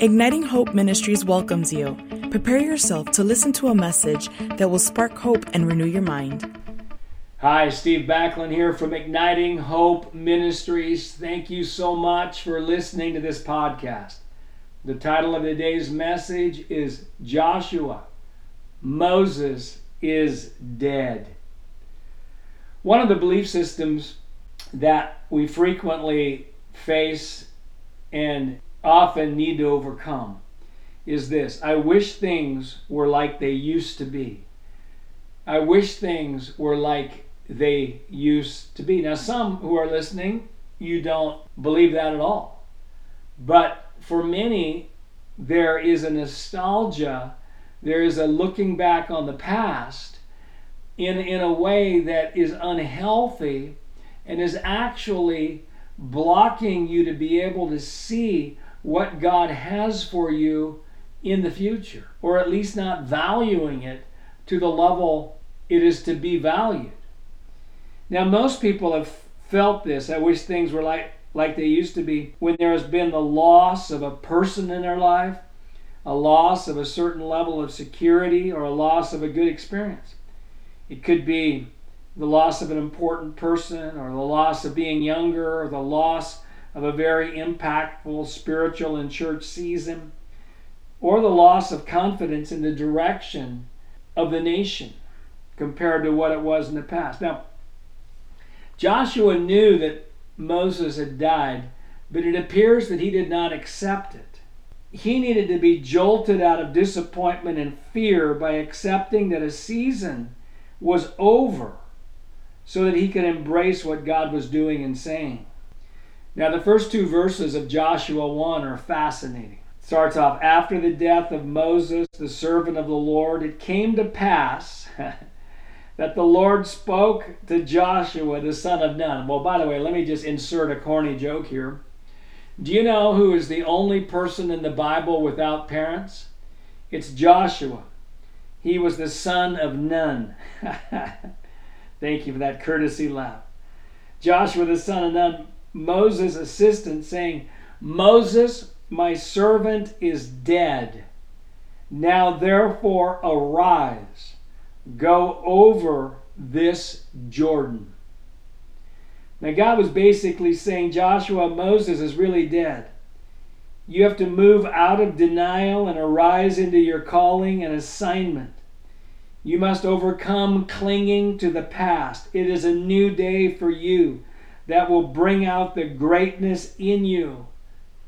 Igniting Hope Ministries welcomes you. Prepare yourself to listen to a message that will spark hope and renew your mind. Hi, Steve Backlund here from Igniting Hope Ministries. Thank you so much for listening to this podcast. The title of today's message is Joshua. Moses is dead. One of the belief systems that we frequently face and often need to overcome is this I wish things were like they used to be. I wish things were like they used to be. Now, some who are listening, you don't believe that at all. But for many, there is a nostalgia, there is a looking back on the past in, in a way that is unhealthy and is actually blocking you to be able to see what God has for you in the future, or at least not valuing it to the level it is to be valued. Now, most people have felt this. I wish things were like, like they used to be when there has been the loss of a person in their life, a loss of a certain level of security, or a loss of a good experience. It could be the loss of an important person, or the loss of being younger, or the loss of a very impactful spiritual and church season, or the loss of confidence in the direction of the nation compared to what it was in the past. Now, Joshua knew that Moses had died, but it appears that he did not accept it. He needed to be jolted out of disappointment and fear by accepting that a season was over so that he could embrace what God was doing and saying. Now, the first two verses of Joshua 1 are fascinating. It starts off after the death of Moses, the servant of the Lord, it came to pass that the Lord spoke to Joshua, the son of Nun. Well, by the way, let me just insert a corny joke here. Do you know who is the only person in the Bible without parents? It's Joshua. He was the son of Nun. Thank you for that courtesy laugh. Joshua, the son of Nun, Moses' assistant, saying, Moses, my servant, is dead. Now therefore arise, go over this Jordan. Now, God was basically saying, Joshua, Moses is really dead. You have to move out of denial and arise into your calling and assignment. You must overcome clinging to the past. It is a new day for you that will bring out the greatness in you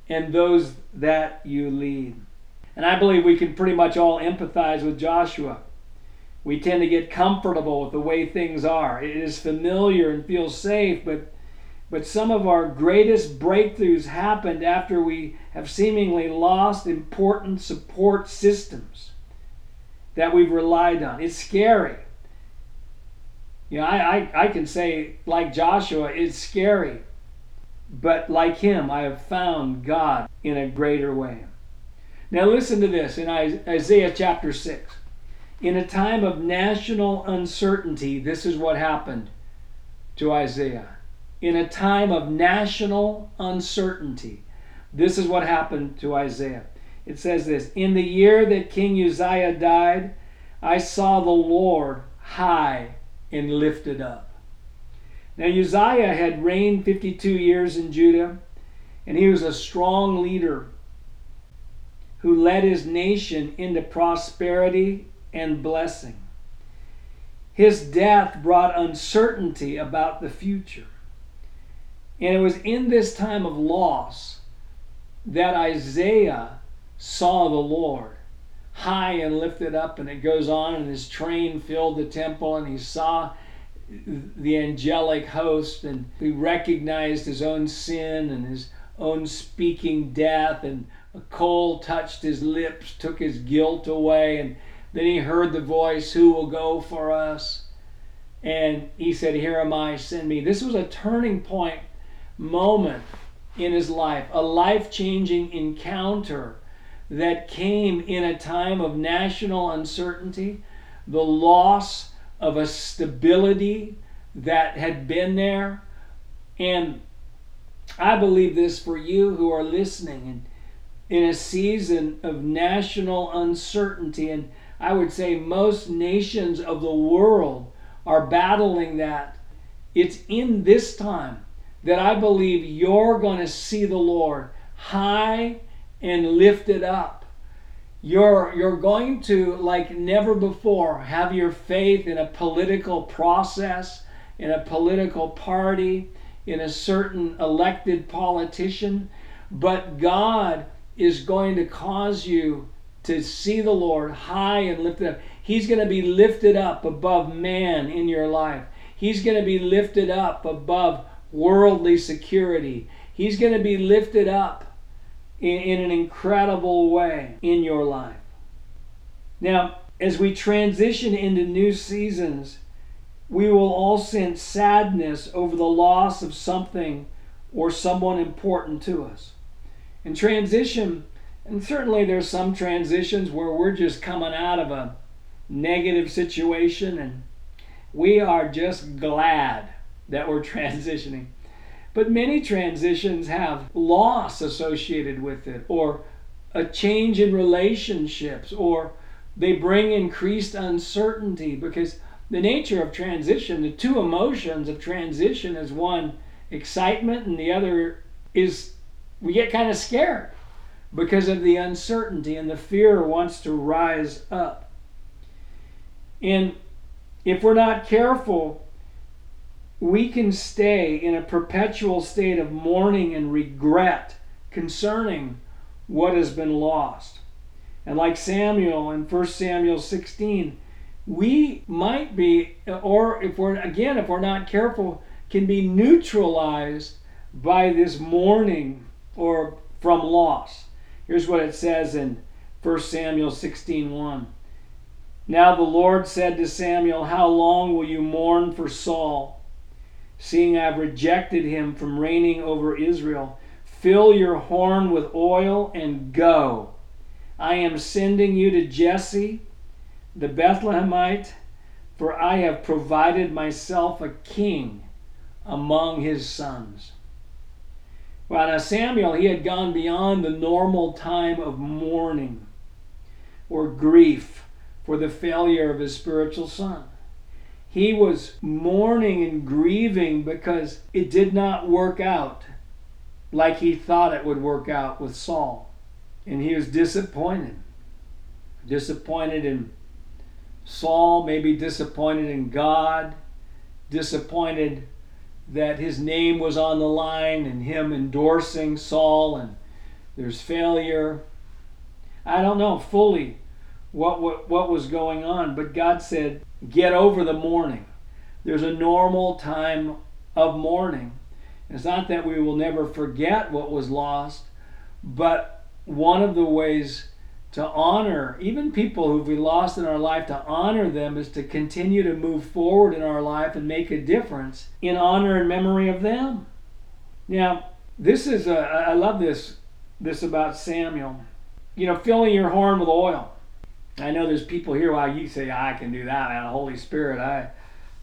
and those that you lead. And I believe we can pretty much all empathize with Joshua. We tend to get comfortable with the way things are. It is familiar and feels safe, but but some of our greatest breakthroughs happened after we have seemingly lost important support systems that we've relied on. It's scary. You know, I, I, I can say, like Joshua, it's scary. But like him, I have found God in a greater way. Now, listen to this in Isaiah chapter 6. In a time of national uncertainty, this is what happened to Isaiah. In a time of national uncertainty, this is what happened to Isaiah. It says this In the year that King Uzziah died, I saw the Lord high and lifted up. Now, Uzziah had reigned 52 years in Judah, and he was a strong leader who led his nation into prosperity and blessing. His death brought uncertainty about the future. And it was in this time of loss that Isaiah saw the Lord high and lifted up, and it goes on, and his train filled the temple, and he saw the angelic host, and he recognized his own sin and his own speaking death, and a coal touched his lips, took his guilt away, and then he heard the voice, Who will go for us? And he said, Here am I, send me. This was a turning point moment in his life, a life changing encounter that came in a time of national uncertainty, the loss of a stability that had been there. And I believe this for you who are listening and in a season of national uncertainty. And I would say most nations of the world are battling that. It's in this time that I believe you're going to see the Lord high and lifted up. You're, you're going to, like never before, have your faith in a political process, in a political party, in a certain elected politician. But God is going to cause you to see the Lord high and lifted up. He's going to be lifted up above man in your life. He's going to be lifted up above worldly security. He's going to be lifted up in, an incredible way in your life. Now, as we transition into new seasons, we will all sense sadness over the loss of something or someone important to us. In transition, and certainly there's some transitions where we're just coming out of a negative situation and we are just glad that we're transitioning. But many transitions have loss associated with it, or a change in relationships, or they bring increased uncertainty because the nature of transition, the two emotions of transition is one excitement and the other is we get kind of scared because of the uncertainty and the fear wants to rise up. And if we're not careful, we can stay in a perpetual state of mourning and regret concerning what has been lost. And like Samuel in 1 Samuel 16, we might be, or if we're, again, if we're not careful, can be neutralized by this mourning or from loss. Here's what it says in 1 Samuel 16:1. Now the Lord said to Samuel, How long will you mourn for Saul, seeing I've rejected him from reigning over Israel? Fill your horn with oil and go. I am sending you to Jesse, the Bethlehemite, for I have provided myself a king among his sons. Well, now Samuel, he had gone beyond the normal time of mourning or grief for the failure of his spiritual son. He was mourning and grieving because it did not work out like he thought it would work out with Saul. And he was disappointed. Disappointed in Saul, maybe disappointed in God, disappointed that his name was on the line and him endorsing Saul and there's failure. I don't know fully what, what, what was going on, but God said, get over the mourning. There's a normal time of mourning. It's not that we will never forget what was lost, but one of the ways to honor even people who we lost in our life to honor them is to continue to move forward in our life and make a difference in honor and memory of them now this is a, I love this this about samuel you know filling your horn with oil i know there's people here while you say i can do that man holy spirit i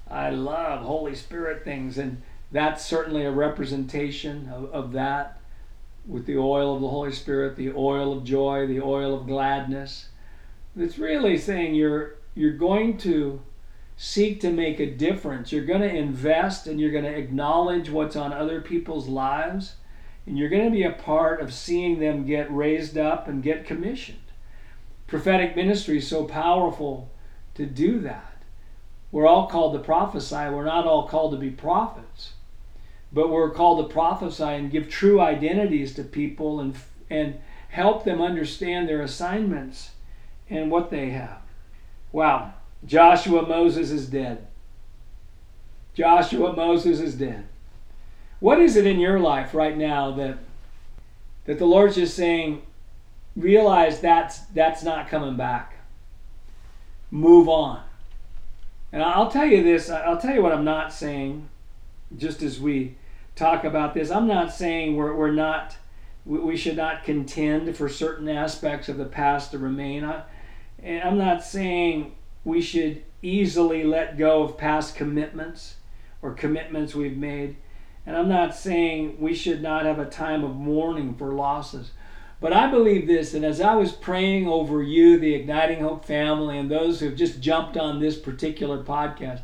i love holy spirit things and that's certainly a representation of, of that with the oil of the Holy Spirit, the oil of joy, the oil of gladness. It's really saying you're you're going to seek to make a difference. You're going to invest and you're going to acknowledge what's on other people's lives and you're going to be a part of seeing them get raised up and get commissioned. Prophetic ministry is so powerful to do that. We're all called to prophesy. We're not all called to be prophets but we're called to prophesy and give true identities to people and and help them understand their assignments and what they have. Wow, Joshua Moses is dead. Joshua Moses is dead. What is it in your life right now that that the Lord's just saying, realize that's that's not coming back. Move on. And I'll tell you this, I'll tell you what I'm not saying just as we talk about this, I'm not saying we're, we're not, we should not contend for certain aspects of the past to remain. I, and I'm not saying we should easily let go of past commitments or commitments we've made. And I'm not saying we should not have a time of mourning for losses. But I believe this, and as I was praying over you, the Igniting Hope family, and those who've just jumped on this particular podcast,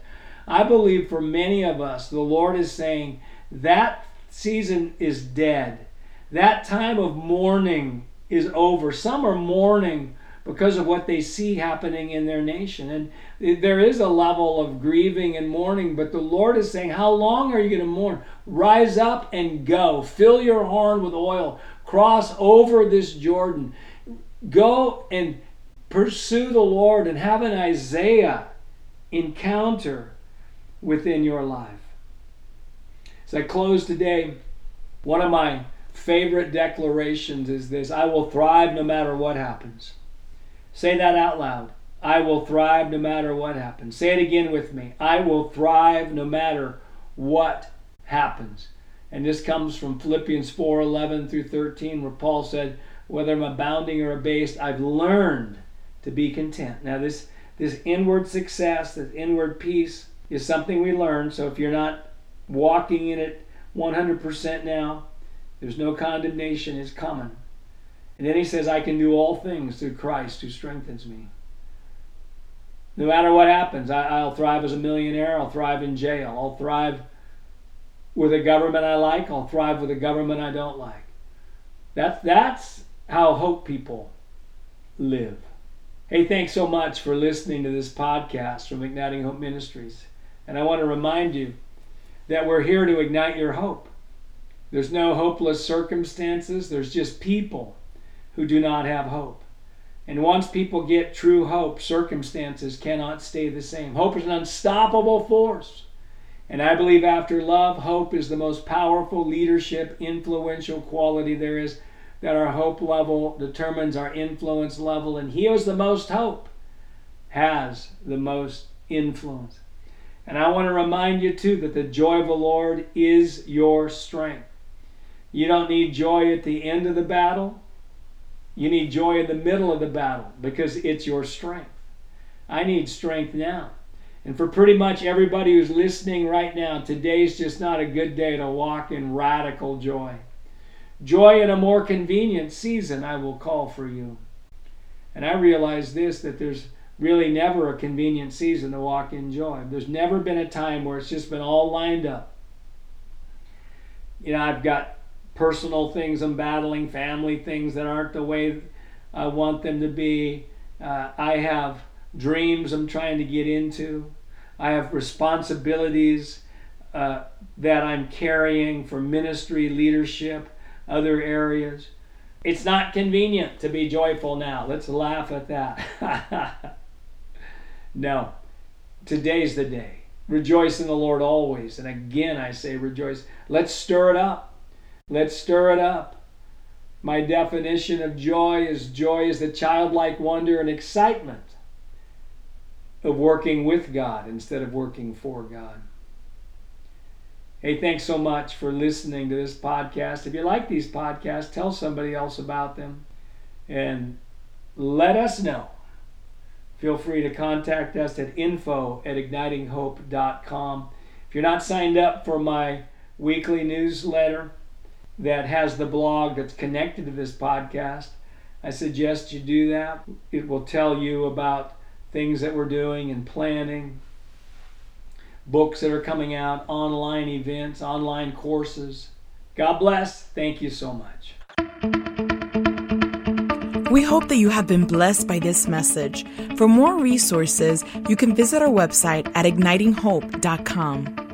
I believe for many of us, the Lord is saying that season is dead. That time of mourning is over. Some are mourning because of what they see happening in their nation. And there is a level of grieving and mourning, but the Lord is saying, How long are you going to mourn? Rise up and go. Fill your horn with oil. Cross over this Jordan. Go and pursue the Lord and have an Isaiah encounter within your life. As I close today, one of my favorite declarations is this I will thrive no matter what happens. Say that out loud. I will thrive no matter what happens. Say it again with me. I will thrive no matter what happens. And this comes from Philippians 4 11 through 13, where Paul said, Whether I'm abounding or abased, I've learned to be content. Now, this, this inward success, this inward peace, is something we learn. So if you're not walking in it 100% now, there's no condemnation is coming. And then he says, I can do all things through Christ who strengthens me. No matter what happens, I, will thrive as a millionaire. I'll thrive in jail. I'll thrive with a government I like. I'll thrive with a government I don't like. That's, that's how hope people live. Hey, thanks so much for listening to this podcast from Igniting Hope Ministries. And I want to remind you that we're here to ignite your hope. There's no hopeless circumstances, there's just people who do not have hope. And once people get true hope, circumstances cannot stay the same. Hope is an unstoppable force. And I believe after love, hope is the most powerful leadership, influential quality there is. That our hope level determines our influence level. And he who has the most hope has the most influence. And I want to remind you too that the joy of the Lord is your strength. You don't need joy at the end of the battle. You need joy in the middle of the battle because it's your strength. I need strength now. And for pretty much everybody who's listening right now, today's just not a good day to walk in radical joy. Joy in a more convenient season, I will call for you. And I realize this that there's really never a convenient season to walk in joy. There's never been a time where it's just been all lined up. You know, I've got personal things I'm battling, family things that aren't the way I want them to be. Uh, I have dreams I'm trying to get into. I have responsibilities uh, that I'm carrying for ministry, leadership, other areas. It's not convenient to be joyful now. Let's laugh at that. no, today's the day. Rejoice in the Lord always. And again, I say rejoice. Let's stir it up. Let's stir it up. My definition of joy is joy is the childlike wonder and excitement of working with God instead of working for God. Hey, thanks so much for listening to this podcast. If you like these podcasts, tell somebody else about them and let us know. Feel free to contact us at info at ignitinghope.com. If you're not signed up for my weekly newsletter, that has the blog that's connected to this podcast, I suggest you do that. It will tell you about things that we're doing and planning, books that are coming out, online events, online courses. God bless. Thank you so much. We hope that you have been blessed by this message. For more resources, you can visit our website at ignitinghope.com.